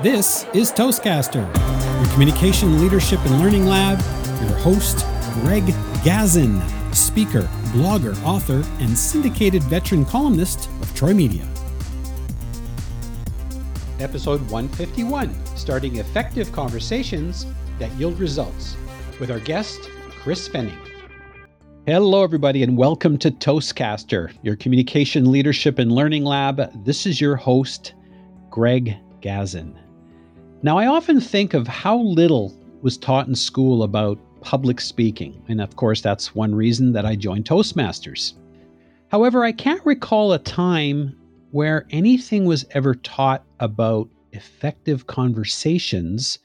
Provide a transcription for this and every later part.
This is Toastcaster, your communication, leadership, and learning lab. Your host, Greg Gazin, speaker, blogger, author, and syndicated veteran columnist of Troy Media. Episode 151 Starting Effective Conversations That Yield Results with our guest, Chris Fenning. Hello, everybody, and welcome to Toastcaster, your communication, leadership, and learning lab. This is your host, Greg Gazin. Now, I often think of how little was taught in school about public speaking, and of course, that's one reason that I joined Toastmasters. However, I can't recall a time where anything was ever taught about effective conversations,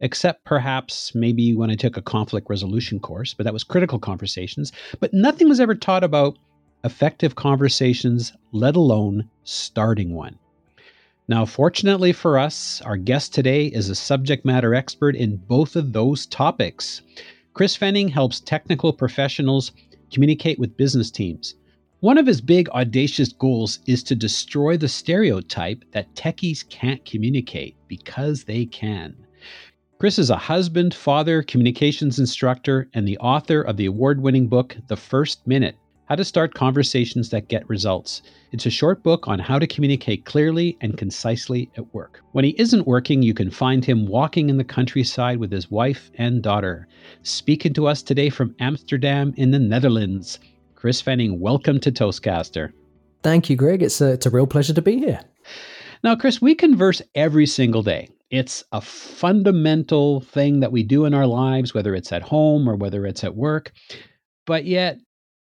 except perhaps maybe when I took a conflict resolution course, but that was critical conversations. But nothing was ever taught about effective conversations, let alone starting one. Now, fortunately for us, our guest today is a subject matter expert in both of those topics. Chris Fenning helps technical professionals communicate with business teams. One of his big, audacious goals is to destroy the stereotype that techies can't communicate because they can. Chris is a husband, father, communications instructor, and the author of the award winning book, The First Minute how to Start Conversations That Get Results. It's a short book on how to communicate clearly and concisely at work. When he isn't working, you can find him walking in the countryside with his wife and daughter. Speaking to us today from Amsterdam in the Netherlands. Chris Fenning, welcome to Toastcaster. Thank you, Greg. It's a, it's a real pleasure to be here. Now, Chris, we converse every single day. It's a fundamental thing that we do in our lives, whether it's at home or whether it's at work. But yet,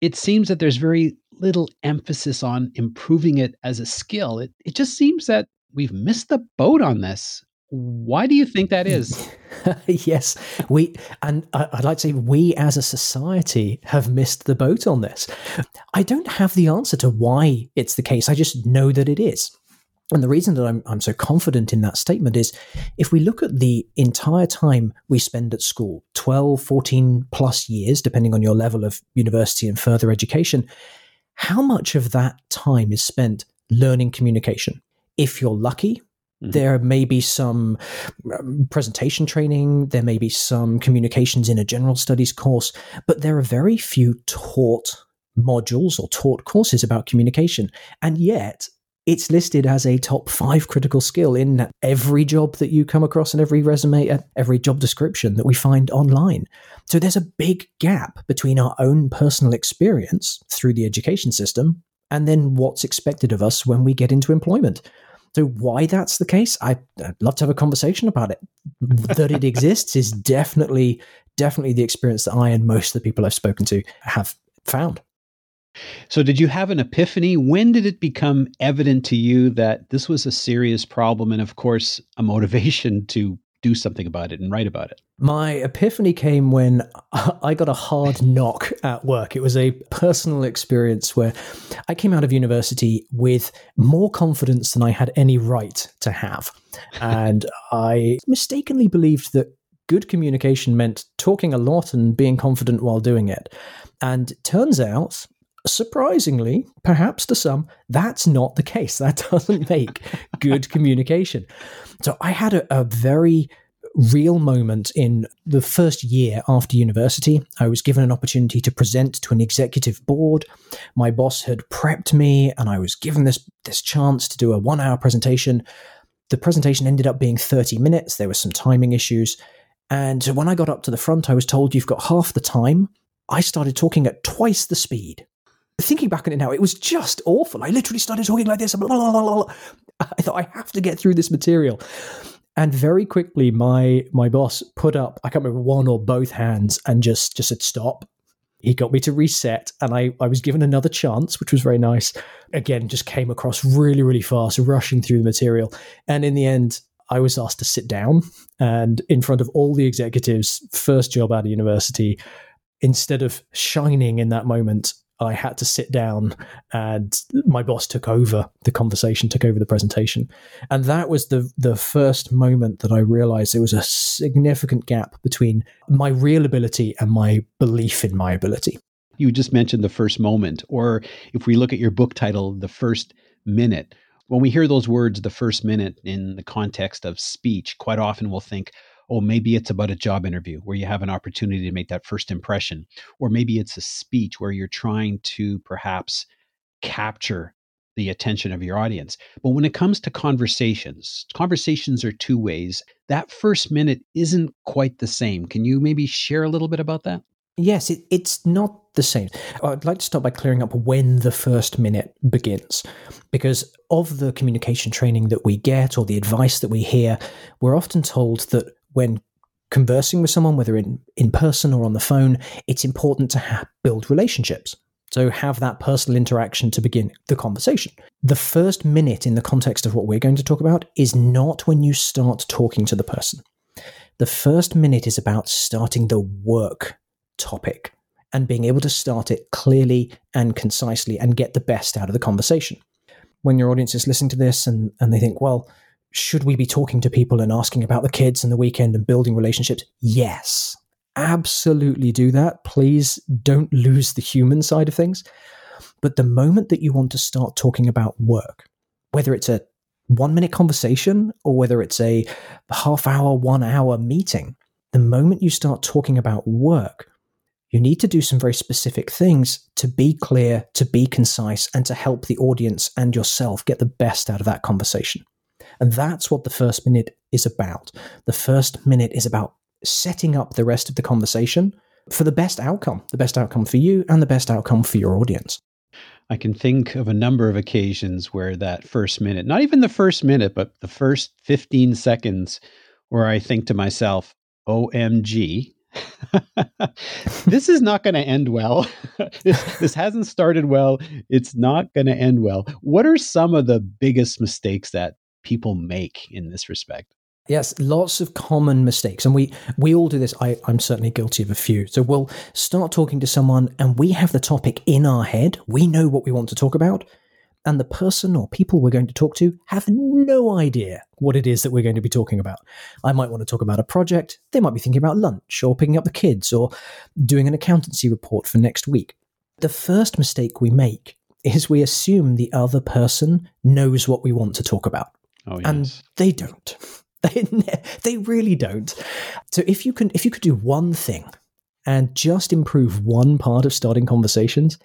it seems that there's very little emphasis on improving it as a skill. It, it just seems that we've missed the boat on this. Why do you think that is? yes, we, and I'd like to say we as a society have missed the boat on this. I don't have the answer to why it's the case. I just know that it is. And the reason that I'm, I'm so confident in that statement is if we look at the entire time we spend at school 12, 14 plus years, depending on your level of university and further education how much of that time is spent learning communication? If you're lucky, Mm-hmm. There may be some um, presentation training, there may be some communications in a general studies course, but there are very few taught modules or taught courses about communication. And yet, it's listed as a top five critical skill in every job that you come across and every resume, uh, every job description that we find online. So there's a big gap between our own personal experience through the education system and then what's expected of us when we get into employment. So why that's the case, I, would love to have a conversation about it. that it exists is definitely, definitely the experience that I and most of the people I've spoken to have found. So, did you have an epiphany? When did it become evident to you that this was a serious problem and, of course, a motivation to do something about it and write about it? My epiphany came when I got a hard knock at work. It was a personal experience where I came out of university with more confidence than I had any right to have. And I mistakenly believed that good communication meant talking a lot and being confident while doing it. And turns out surprisingly, perhaps to some, that's not the case. That doesn't make good communication. So I had a, a, very real moment in the first year after university. I was given an opportunity to present to an executive board. My boss had prepped me, and I was given this this chance to do a one hour presentation. The presentation ended up being 30 minutes. There were some timing issues. And when I got up to the front, I was told you've got half the time. I started talking at twice the speed thinking back on it now, it was just awful. I literally started talking like this. Blah, blah, blah, I thought I have to get through this material. And very quickly, my my boss put up I can't remember one or both hands and just just said stop. He got me to reset, and I I was given another chance, which was very nice. Again, just came across really really fast, rushing through the material, and in the end, I was asked to sit down and in front of all the executives, first job out of university. Instead of shining in that moment, I had to sit down and my boss took over the conversation, took over the presentation. And that was the the first moment that I realized there was a significant gap between my real ability and my belief in my ability. You just mentioned the first moment, or if we look at your book title, The First Minute. when we hear those words, the first minute in the context of speech, quite often we'll think, oh, maybe it's about a job interview where you have an opportunity to make that first impression. Or maybe it's a speech where you're trying to perhaps capture the attention of your audience. But when it comes to conversations, conversations are two ways. That first minute isn't quite the same. Can you maybe share a little bit about that? Yes, it, it's not the same. I'd like to start by clearing up when the first minute begins. Because of the communication training that we get or the advice that we hear, we're often told that when conversing with someone, whether in, in person or on the phone, it's important to ha- build relationships. So have that personal interaction to begin the conversation. The first minute in the context of what we're going to talk about is not when you start talking to the person. The first minute is about starting the work topic and being able to start it clearly and concisely and get the best out of the conversation. When your audience is listening to this and, and they think, well, should we be talking to people and asking about the kids and the weekend and building relationships? Yes, absolutely do that. Please don't lose the human side of things. But the moment that you want to start talking about work, whether it's a one minute conversation or whether it's a half hour, one hour meeting, the moment you start talking about work, you need to do some very specific things to be clear, to be concise, and to help the audience and yourself get the best out of that conversation. And that's what the first minute is about. The first minute is about setting up the rest of the conversation for the best outcome, the best outcome for you and the best outcome for your audience. I can think of a number of occasions where that first minute, not even the first minute, but the first 15 seconds, where I think to myself, OMG, this is not going to end well. this, hasn't started well. It's not going to end well. What are some of the biggest mistakes that people make in this respect? Yes, lots of common mistakes, and we we all do this. I, I'm certainly guilty of a few. So we'll start talking to someone, and we have the topic in our head. We know what we want to talk about, and the person or people we're going to talk to have no idea what it is that we're going to be talking about. I might want to talk about a project. They might be thinking about lunch, or picking up the kids, or doing an accountancy report for next week. The first mistake we make is we assume the other person knows what we want to talk about. Oh, yes. And they don't. They, they really don't. So if you can if you could do one thing and just improve one part of starting conversations,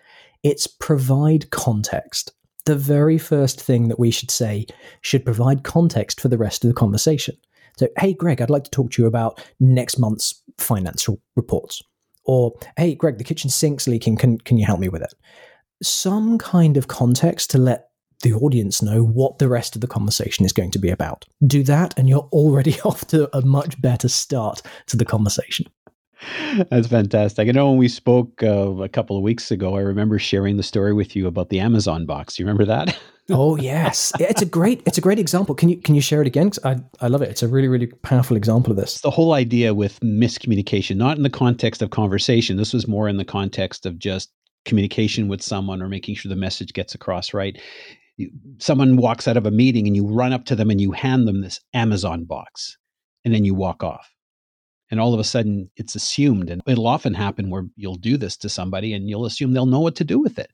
it's provide context. The very first thing that we should say should provide context for the rest of the conversation. So, hey, Greg, I'd like to talk to you about next month's financial reports. Or, hey, Greg, the kitchen sink's leaking. Can, can you help me with it? Some kind of context to let the audience know what the rest of the conversation is going to be about. Do that, and you're already off to a much better start to the conversation. That's fantastic. I know when we spoke uh, a couple of weeks ago, I remember sharing the story with you about the Amazon box. You remember that? oh yes, it's a great it's a great example. Can you can you share it again? I I love it. It's a really really powerful example of this. The whole idea with miscommunication, not in the context of conversation. This was more in the context of just communication with someone or making sure the message gets across right someone walks out of a meeting and you run up to them and you hand them this Amazon box and then you walk off. And all of a sudden it's assumed, and it'll often happen where you'll do this to somebody and you'll assume they'll know what to do with it.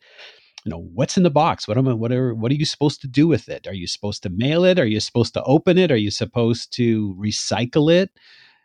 You know, what's in the box? What am I, what are, what are you supposed to do with it? Are you supposed to mail it? Are you supposed to open it? Are you supposed to recycle it?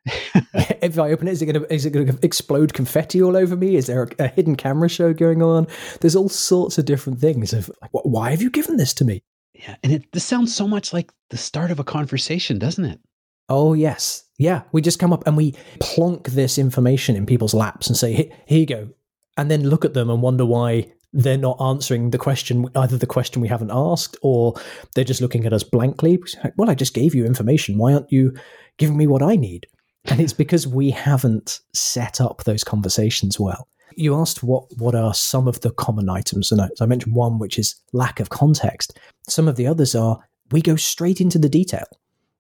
if I open it, is it going to is it going to explode confetti all over me? Is there a, a, hidden camera show going on? There's all sorts of different things. Of like, why have you given this to me? Yeah, and it this sounds so much like the start of a conversation, doesn't it? Oh yes, yeah. We just come up and we plonk this information in people's laps and say, "Here you go," and then look at them and wonder why they're not answering the question, either the question we haven't asked, or they're just looking at us blankly. Well, I just gave you information. Why aren't you giving me what I need? And it's because we haven't set up those conversations well. You asked what what are some of the common items, and I mentioned one which is lack of context. Some of the others are we go straight into the detail.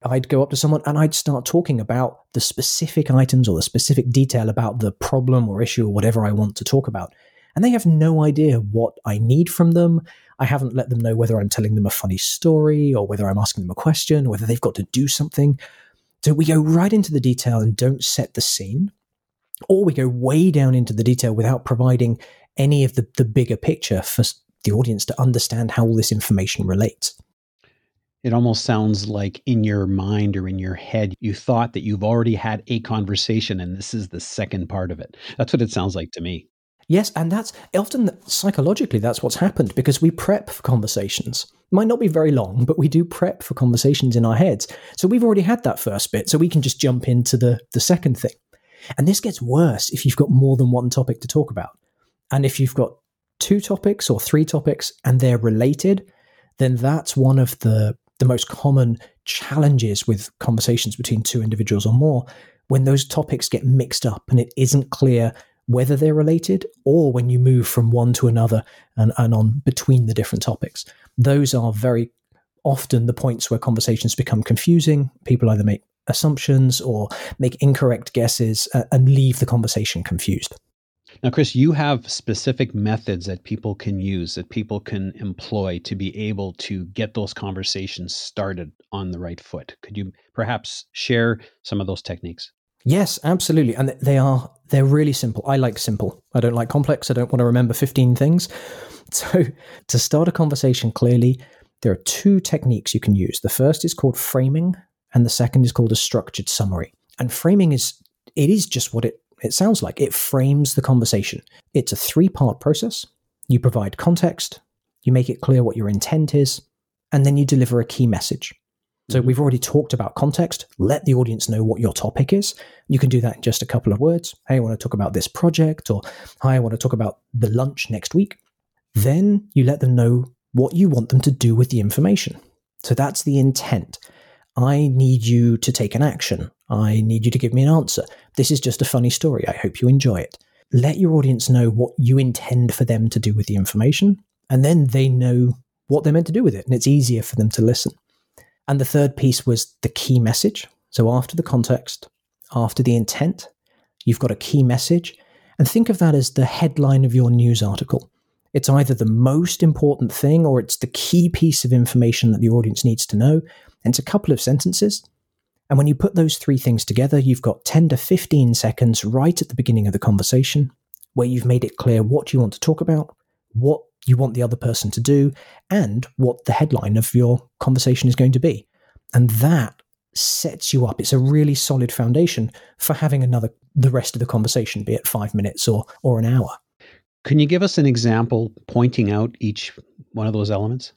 I'd go up to someone and I'd start talking about the specific items or the specific detail about the problem or issue or whatever I want to talk about. And they have no idea what I need from them. I haven't let them know whether I'm telling them a funny story or whether I'm asking them a question, or whether they've got to do something. So we go right into the detail and don't set the scene, or we go way down into the detail without providing any of the, the bigger picture for the audience to understand how all this information relates. It almost sounds like in your mind or in your head, you thought that you've already had a conversation and this is the second part of it. That's what it sounds like to me. Yes, and that's often psychologically that's what's happened because we prep for conversations. Might not be very long, but we do prep for conversations in our heads. So we've already had that first bit, so we can just jump into the the second thing. And this gets worse if you've got more than one topic to talk about. And if you've got two topics or three topics and they're related, then that's one of the the most common challenges with conversations between two individuals or more when those topics get mixed up and it isn't clear whether they're related or when you move from one to another and, and on between the different topics. Those are very often the points where conversations become confusing. People either make assumptions or make incorrect guesses uh, and leave the conversation confused. Now, Chris, you have specific methods that people can use, that people can employ to be able to get those conversations started on the right foot. Could you perhaps share some of those techniques? Yes, absolutely. And they are they're really simple. I like simple. I don't like complex. I don't want to remember 15 things. So, to start a conversation clearly, there are two techniques you can use. The first is called framing and the second is called a structured summary. And framing is it is just what it it sounds like. It frames the conversation. It's a three-part process. You provide context, you make it clear what your intent is, and then you deliver a key message. So mm-hmm. we've already talked about context. Let the audience know what your topic is. You can do that in just a couple of words. Hey, I want to talk about this project, or hi, I want to talk about the lunch next week. Then you let them know what you want them to do with the information. So that's the intent. I need you to take an action. I need you to give me an answer. This is just a funny story. I hope you enjoy it. Let your audience know what you intend for them to do with the information, and then they know what they're meant to do with it, and it's easier for them to listen. And the third piece was the key message. So after the context, after the intent, you've got a key message. And think of that as the headline of your news article. It's either the most important thing or it's the key piece of information that the audience needs to know. And it's a couple of sentences. And when you put those three things together, you've got 10 to 15 seconds right at the beginning of the conversation where you've made it clear what you want to talk about, what you want the other person to do, and what the headline of your conversation is going to be. And that sets you up. It's a really solid foundation for having another the rest of the conversation, be it five minutes or or an hour. Can you give us an example pointing out each one of those elements?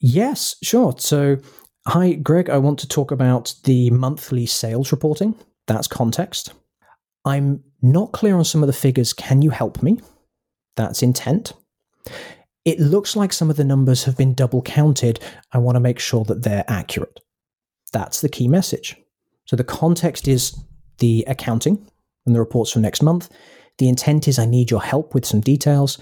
Yes, sure. So, hi, Greg. I want to talk about the monthly sales reporting. That's context. I'm not clear on some of the figures. Can you help me? That's intent. It looks like some of the numbers have been double counted. I want to make sure that they're accurate. That's the key message. So the context is the accounting and the reports for next month. The intent is I need your help with some details.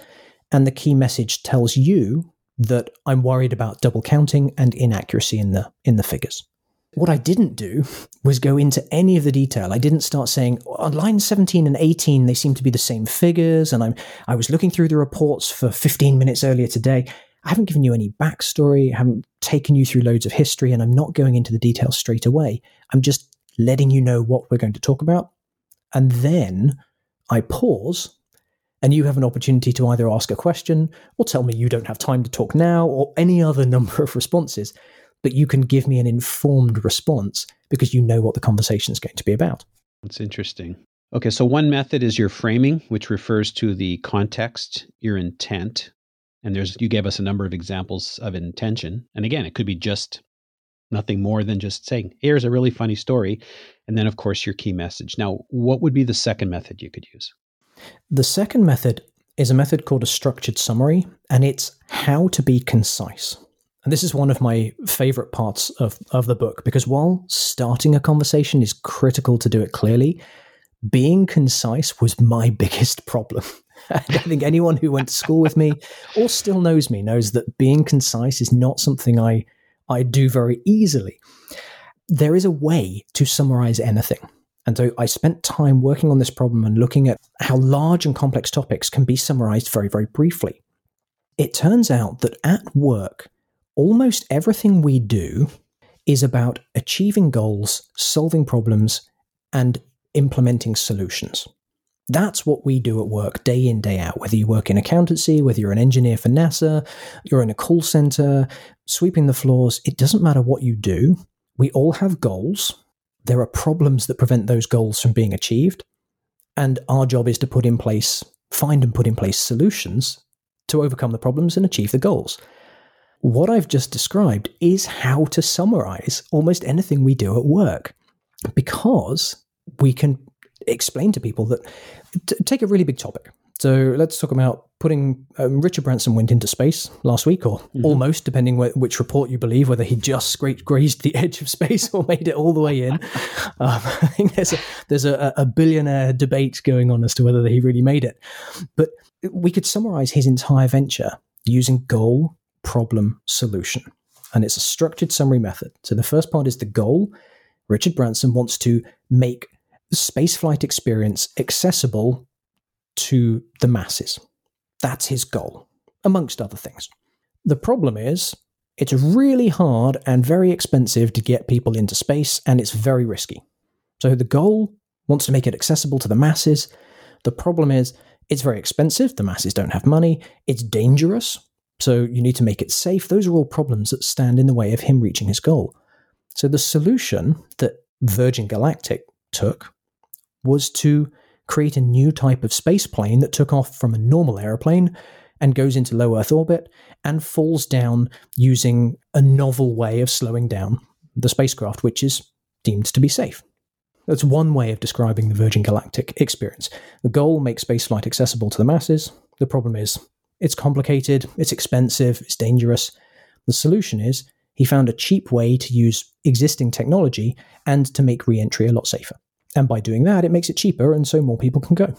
And the key message tells you that I'm worried about double counting and inaccuracy in the in the figures. What I didn't do was go into any of the detail. I didn't start saying on line 17 and 18 they seem to be the same figures and I'm I was looking through the reports for 15 minutes earlier today. I haven't given you any backstory, I haven't taken you through loads of history and I'm not going into the details straight away. I'm just letting you know what we're going to talk about. And then I pause and you have an opportunity to either ask a question or tell me you don't have time to talk now or any other number of responses but you can give me an informed response because you know what the conversation is going to be about. That's interesting. Okay, so one method is your framing, which refers to the context, your intent. And there's you gave us a number of examples of intention. And again, it could be just nothing more than just saying, here's a really funny story. And then, of course, your key message. Now, what would be the second method you could use? The second method is a method called a structured summary, and it's how to be concise. And this is one of my favorite parts of, of the book because while starting a conversation is critical to do it clearly, being concise was my biggest problem. I think anyone who went to school with me or still knows me knows that being concise is not something I, I do very easily. There is a way to summarize anything. And so I spent time working on this problem and looking at how large and complex topics can be summarized very, very briefly. It turns out that at work, almost everything we do is about achieving goals, solving problems, and implementing solutions. That's what we do at work day in, day out. Whether you work in accountancy, whether you're an engineer for NASA, you're in a call center, sweeping the floors, it doesn't matter what you do. We all have goals. There are problems that prevent those goals from being achieved. And our job is to put in place, find and put in place solutions to overcome the problems and achieve the goals. What I've just described is how to summarize almost anything we do at work because we can explain to people that t- take a really big topic. So let's talk about putting um, Richard Branson went into space last week, or mm-hmm. almost, depending wh- which report you believe, whether he just scraped, grazed the edge of space or made it all the way in. um, I think there's a there's a, a billionaire debate going on as to whether he really made it. But we could summarize his entire venture using goal, problem, solution, and it's a structured summary method. So the first part is the goal. Richard Branson wants to make spaceflight experience accessible to the masses. That's his goal, amongst other things. The problem is, it's really hard and very expensive to get people into space, and it's very risky. So the goal wants to make it accessible to the masses. The problem is, it's very expensive, the masses don't have money, it's dangerous, so you need to make it safe. Those are all problems that stand in the way of him reaching his goal. So the solution that Virgin Galactic took was to create a new type of space plane that took off from a normal aeroplane and goes into low Earth orbit and falls down using a novel way of slowing down the spacecraft, which is deemed to be safe. That's one way of describing the Virgin Galactic experience. The goal makes spaceflight accessible to the masses. The problem is it's complicated, it's expensive, it's dangerous. The solution is he found a cheap way to use existing technology and to make re entry a lot safer. And by doing that, it makes it cheaper, and so more people can go.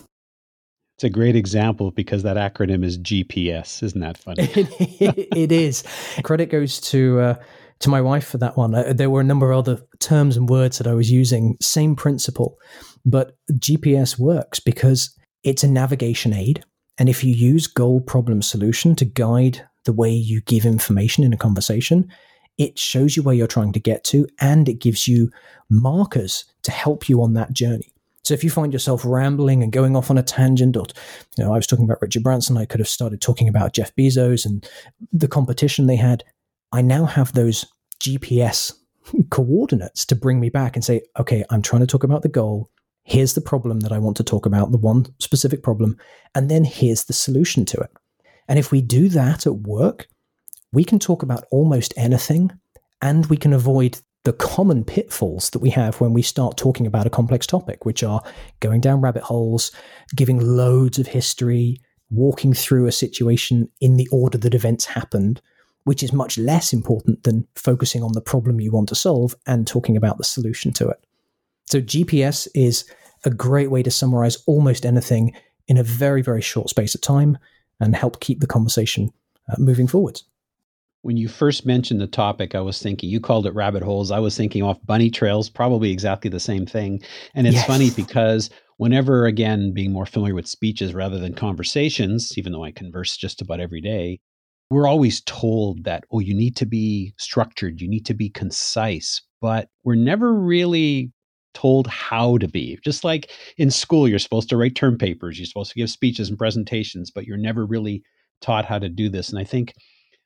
It's a great example because that acronym is GPS. Isn't that funny? it is. Credit goes to uh, to my wife for that one. Uh, there were a number of other terms and words that I was using. Same principle, but GPS works because it's a navigation aid, and if you use goal problem solution to guide the way you give information in a conversation, it shows you where you're trying to get to and it gives you markers to help you on that journey. So if you find yourself rambling and going off on a tangent, or you know, I was talking about Richard Branson, I could have started talking about Jeff Bezos and the competition they had. I now have those GPS coordinates to bring me back and say, okay, I'm trying to talk about the goal. Here's the problem that I want to talk about, the one specific problem, and then here's the solution to it. And if we do that at work, we can talk about almost anything and we can avoid the common pitfalls that we have when we start talking about a complex topic, which are going down rabbit holes, giving loads of history, walking through a situation in the order that events happened, which is much less important than focusing on the problem you want to solve and talking about the solution to it. So, GPS is a great way to summarize almost anything in a very, very short space of time and help keep the conversation uh, moving forwards when you first mentioned the topic, I was thinking you called it rabbit holes. I was thinking off bunny trails, probably exactly the same thing. And it's yes. funny because whenever, again, being more familiar with speeches rather than conversations, even though I converse just about every day, we're always told that, oh, you need to be structured, you need to be concise, but we're never really told how to be. Just like in school, you're supposed to write term papers, you're supposed to give speeches and presentations, but you're never really taught how to do this. And I think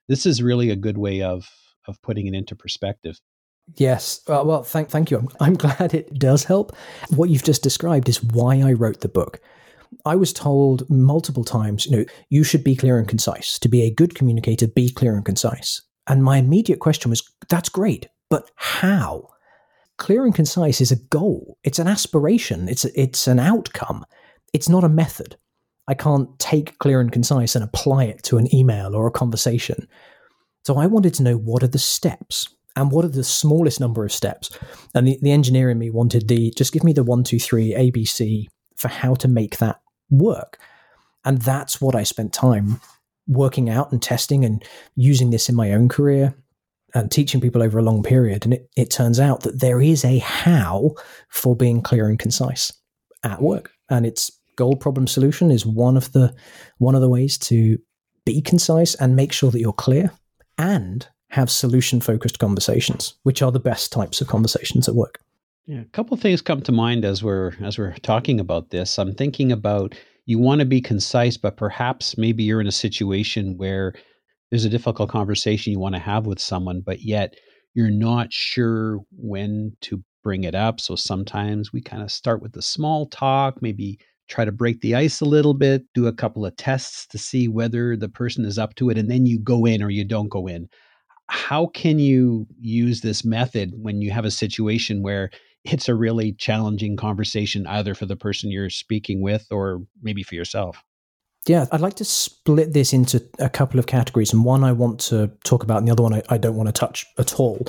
this is really a good way of of putting it into perspective. Yes. Uh, well, thank thank you. I'm, I'm glad it does help. What you've just described is why I wrote the book. I was told multiple times, you know, you should be clear and concise. To be a good communicator, be clear and concise. And my immediate question was, that's great, but how? Clear and concise is a goal. It's an aspiration. It's it's an outcome. It's not a method. I can't take clear and concise and apply it to an email or a conversation. So I wanted to know what are the steps and what are the smallest number of steps. And the, the engineer in me wanted the just give me the one, two, three, ABC for how to make that work. And that's what I spent time working out and testing and using this in my own career and teaching people over a long period. And it, it turns out that there is a how for being clear and concise at work. And it's goal problem solution is one of the one of the ways to be concise and make sure that you're clear and have solution focused conversations, which are the best types of conversations at work. Yeah, a couple of things come to mind as we're as we're talking about this. I'm thinking about you want to be concise, but perhaps maybe you're in a situation where there's a difficult conversation you want to have with someone, but yet you're not sure when to bring it up. So sometimes we kind of start with the small talk, maybe try to break the ice a little bit, do a couple of tests to see whether the person is up to it, and then you go in or you don't go in. How can you use this method when you have a situation where it's a really challenging conversation, either for the person you're speaking with or maybe for yourself? Yeah, I'd like to split this into a couple of categories, and one I want to talk about, and the other one I, I don't want to touch at all.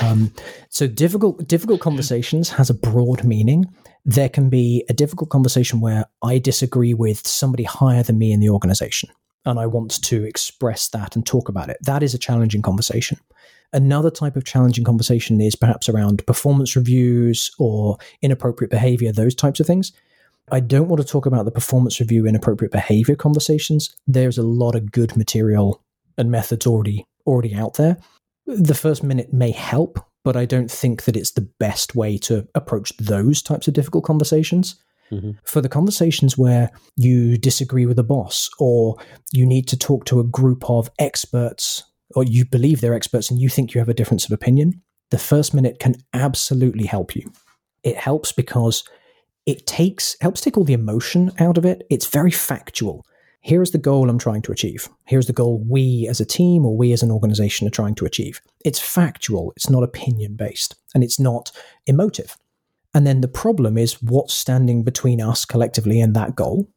Um, so, difficult difficult conversations has a broad meaning. There can be a difficult conversation where I disagree with somebody higher than me in the organization, and I want to express that and talk about it. That is a challenging conversation. Another type of challenging conversation is perhaps around performance reviews or inappropriate behavior, those types of things I don't want to talk about the performance review inappropriate behavior conversations. There's a lot of good material and methods already already out there. The first minute may help, but I don't think that it's the best way to approach those types of difficult conversations. Mm-hmm. For the conversations where you disagree with a boss or you need to talk to a group of experts or you believe they're experts and you think you have a difference of opinion, the first minute can absolutely help you. It helps because it takes helps take all the emotion out of it. It's very factual. Here is the goal I'm trying to achieve. Here's the goal we as a team or we as an organization are trying to achieve. It's factual, it's not opinion based, and it's not emotive. And then the problem is what's standing between us collectively and that goal.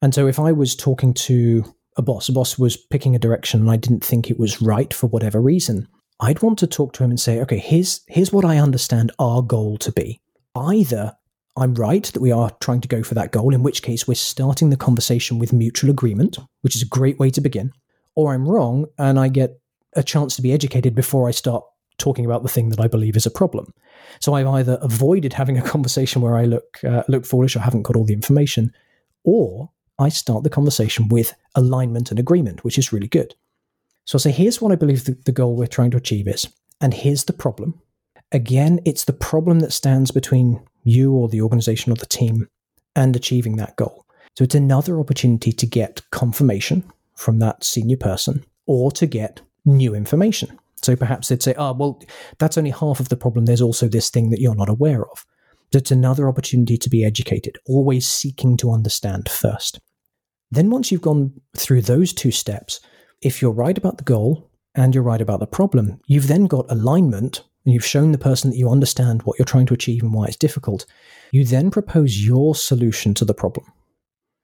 And so if I was talking to a boss, a boss was picking a direction and I didn't think it was right for whatever reason, I'd want to talk to him and say, okay, here's here's what I understand our goal to be. Either I'm right that we are trying to go for that goal, in which case we're starting the conversation with mutual agreement, which is a great way to begin, or I'm wrong and I get a chance to be educated before I start talking about the thing that I believe is a problem. So I've either avoided having a conversation where I look uh, look foolish or haven't got all the information, or I start the conversation with alignment and agreement, which is really good. So I'll say, here's what I believe the, the goal we're trying to achieve is, and here's the problem. Again, it's the problem that stands between you or the organization or the team and achieving that goal. So it's another opportunity to get confirmation from that senior person or to get new information. So perhaps they'd say, oh, well, that's only half of the problem. There's also this thing that you're not aware of. So it's another opportunity to be educated, always seeking to understand first. Then, once you've gone through those two steps, if you're right about the goal and you're right about the problem, you've then got alignment and you've shown the person that you understand what you're trying to achieve and why it's difficult, you then propose your solution to the problem,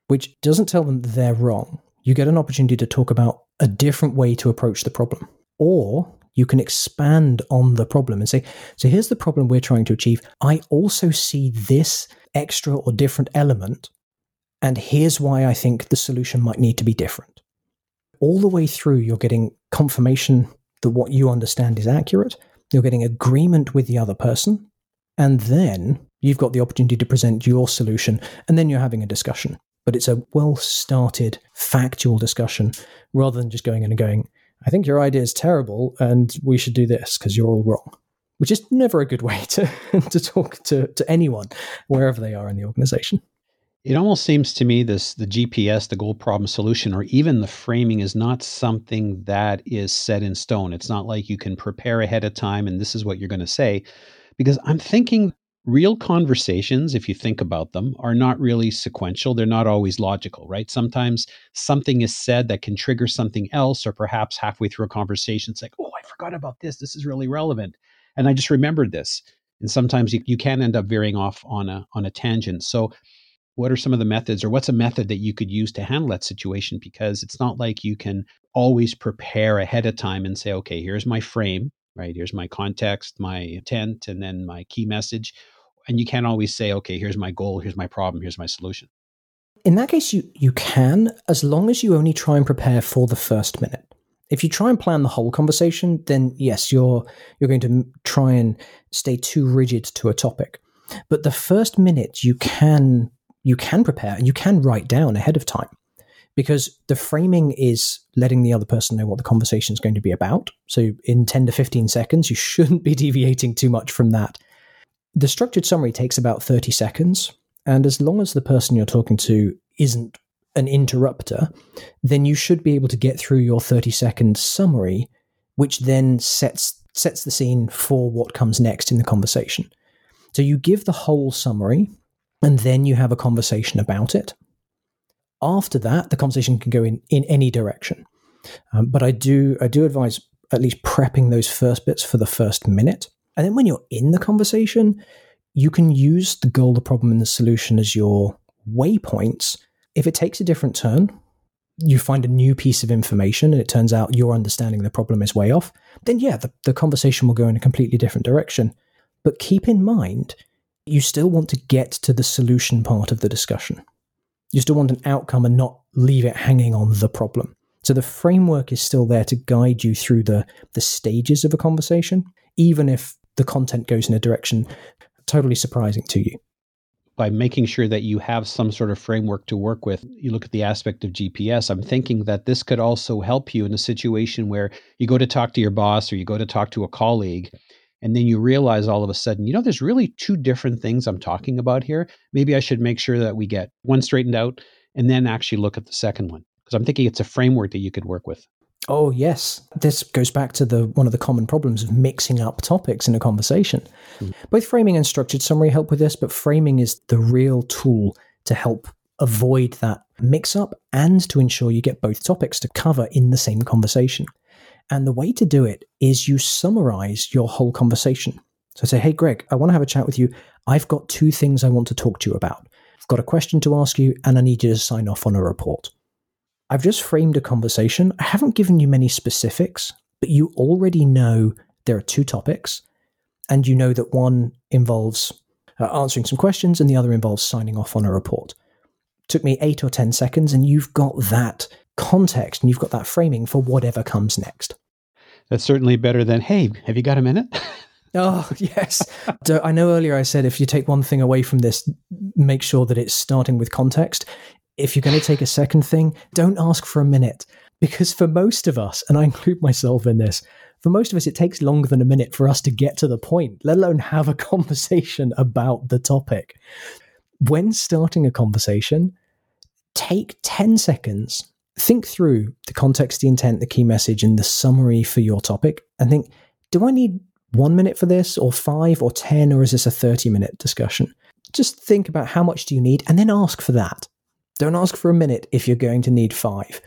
which doesn't tell them they're wrong. You get an opportunity to talk about a different way to approach the problem. Or you can expand on the problem and say, so here's the problem we're trying to achieve. I also see this extra or different element, and here's why I think the solution might need to be different. All the way through, you're getting confirmation that what you understand is accurate, you're getting agreement with the other person, and then you've got the opportunity to present your solution, and then you're having a discussion. But it's a well started, factual discussion rather than just going in and going, I think your idea is terrible, and we should do this because you're all wrong, which is never a good way to, to talk to, to anyone, wherever they are in the organization. It almost seems to me this the GPS, the goal problem solution, or even the framing is not something that is set in stone. It's not like you can prepare ahead of time and this is what you're going to say. Because I'm thinking real conversations, if you think about them, are not really sequential. They're not always logical, right? Sometimes something is said that can trigger something else, or perhaps halfway through a conversation, it's like, oh, I forgot about this. This is really relevant. And I just remembered this. And sometimes you, you can end up veering off on a on a tangent. So what are some of the methods or what's a method that you could use to handle that situation? Because it's not like you can always prepare ahead of time and say okay here's my frame right? Here's my context my intent and then my key message and you can't always say okay here's my goal here's my problem here's my solution. In that case you you can as long as you only try and prepare for the first minute. If you try and plan the whole conversation then yes you're you're going to try and stay too rigid to a topic. But the first minute you can you can prepare and you can write down ahead of time because the framing is letting the other person know what the conversation is going to be about. So in 10 to 15 seconds, you shouldn't be deviating too much from that. The structured summary takes about 30 seconds. And as long as the person you're talking to isn't an interrupter, then you should be able to get through your 30 second summary, which then sets sets the scene for what comes next in the conversation. So you give the whole summary and then you have a conversation about it. After that, the conversation can go in, in any direction. Um, but I do I do advise at least prepping those first bits for the first minute. And then when you're in the conversation, you can use the goal, the problem, and the solution as your waypoints. If it takes a different turn, you find a new piece of information and it turns out your understanding of the problem is way off, then yeah, the, the conversation will go in a completely different direction. But keep in mind, you still want to get to the solution part of the discussion. You still want an outcome and not leave it hanging on the problem. So the framework is still there to guide you through the, the stages of a conversation, even if the content goes in a direction totally surprising to you by making sure that you have some sort of framework to work with. You look at the aspect of GPS. I'm thinking that this could also help you in a situation where you go to talk to your boss or you go to talk to a colleague, and then you realize all of a sudden, you know, there's really two different things I'm talking about here. Maybe I should make sure that we get one straightened out and then actually look at the second one. Because I'm thinking it's a framework that you could work with. Oh yes, this goes back to the one of the common problems of mixing up topics in a conversation. Mm. Both framing and structured summary help with this, but framing is the real tool to help avoid that mix up and to ensure you get both topics to cover in the same conversation. And the way to do it is you summarize your whole conversation. So I say, "Hey Greg, I want to have a chat with you. I've got two things I want to talk to you about. I've got a question to ask you and I need you to sign off on a report." I've just framed a conversation. I haven't given you many specifics, but you already know there are two topics, and you know that one involves uh, answering some questions and the other involves signing off on a report. It took me eight or 10 seconds, and you've got that context and you've got that framing for whatever comes next. That's certainly better than, hey, have you got a minute? Oh, yes. I know earlier I said if you take one thing away from this, make sure that it's starting with context if you're going to take a second thing, don't ask for a minute. Because for most of us, and I include myself in this, for most of us, it takes longer than a minute for us to get to the point, let alone have a conversation about the topic. When starting a conversation, take 10 seconds, think through the context, the intent, the key message, and the summary for your topic, and think do I need one minute for this, or five, or 10, or is this a 30 minute discussion? Just think about how much do you need, and then ask for that. Don't ask for a minute if you're going to need five.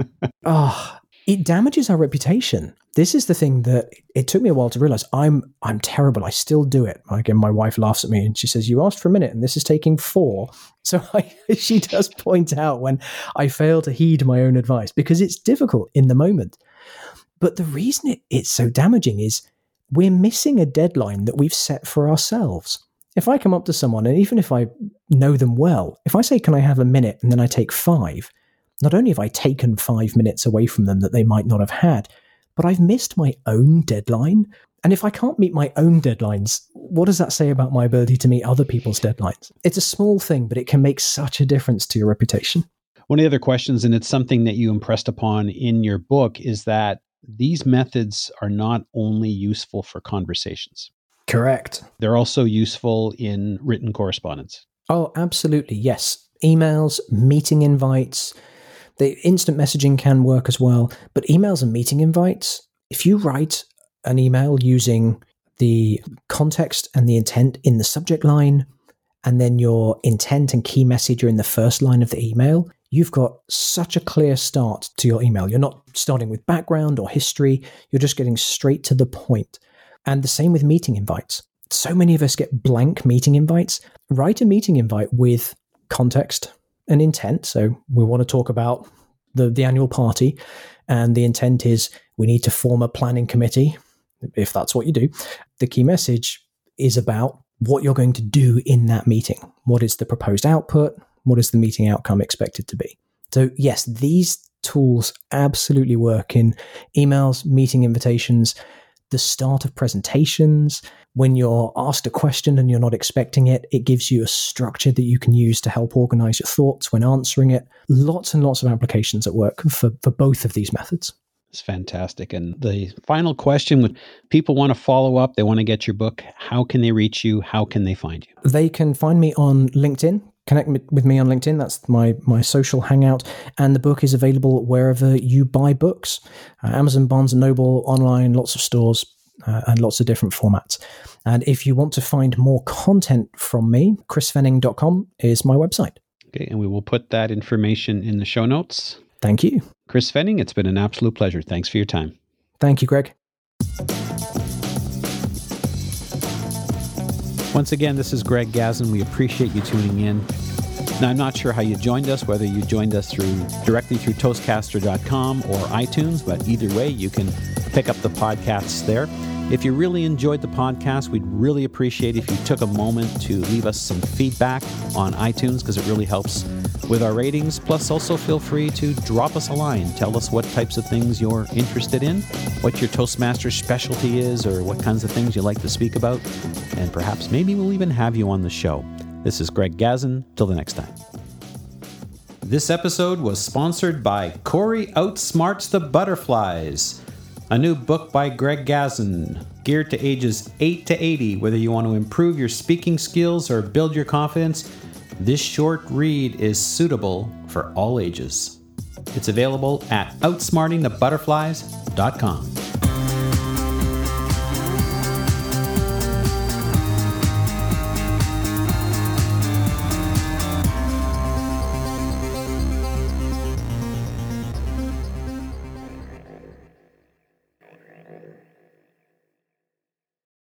Ah, oh, it damages our reputation. This is the thing that it took me a while to realize. I'm I'm terrible. I still do it. Again, my wife laughs at me and she says, "You asked for a minute, and this is taking four. So I, she does point out when I fail to heed my own advice because it's difficult in the moment. But the reason it, it's so damaging is we're missing a deadline that we've set for ourselves if I come up to someone, and even if I know them well, if I say, Can I have a minute? and then I take five, not only have I taken five minutes away from them that they might not have had, but I've missed my own deadline. And if I can't meet my own deadlines, what does that say about my ability to meet other people's deadlines? It's a small thing, but it can make such a difference to your reputation. One of the other questions, and it's something that you impressed upon in your book, is that these methods are not only useful for conversations. Correct. They're also useful in written correspondence. Oh, absolutely. Yes. Emails, meeting invites, the instant messaging can work as well. But emails and meeting invites, if you write an email using the context and the intent in the subject line, and then your intent and key message are in the first line of the email, you've got such a clear start to your email. You're not starting with background or history, you're just getting straight to the point. And the same with meeting invites. So many of us get blank meeting invites. Write a meeting invite with context and intent. So we want to talk about the, the annual party, and the intent is we need to form a planning committee, if that's what you do. The key message is about what you're going to do in that meeting. What is the proposed output? What is the meeting outcome expected to be? So, yes, these tools absolutely work in emails, meeting invitations, the start of presentations. When you're asked a question and you're not expecting it, it gives you a structure that you can use to help organize your thoughts when answering it. Lots and lots of applications at work for, for both of these methods. It's fantastic. And the final question would people want to follow up, they want to get your book, how can they reach you? How can they find you? They can find me on LinkedIn. Connect with me on LinkedIn. That's my my social hangout, and the book is available wherever you buy books: uh, Amazon, Barnes and Noble, online, lots of stores, uh, and lots of different formats. And if you want to find more content from me, chrisfenning.com is my website. Okay, and we will put that information in the show notes. Thank you. Chris Fenning, it's been an absolute pleasure. Thanks for your time. Thank you, Greg. Once again, this is Greg Gazin. We appreciate you tuning in. Now, I'm not sure how you joined us, whether you joined us through directly through Toastcaster.com or iTunes, but either way, you can pick up the podcasts there. If you really enjoyed the podcast, we'd really appreciate if you took a moment to leave us some feedback on iTunes because it really helps with our ratings. Plus, also feel free to drop us a line. Tell us what types of things you're interested in, what your Toastmaster specialty is, or what kinds of things you like to speak about. And perhaps maybe we'll even have you on the show. This is Greg Gazin. Till the next time. This episode was sponsored by Corey Outsmarts the Butterflies a new book by Greg Gazin, geared to ages 8 to 80. Whether you want to improve your speaking skills or build your confidence, this short read is suitable for all ages. It's available at outsmartingthebutterflies.com.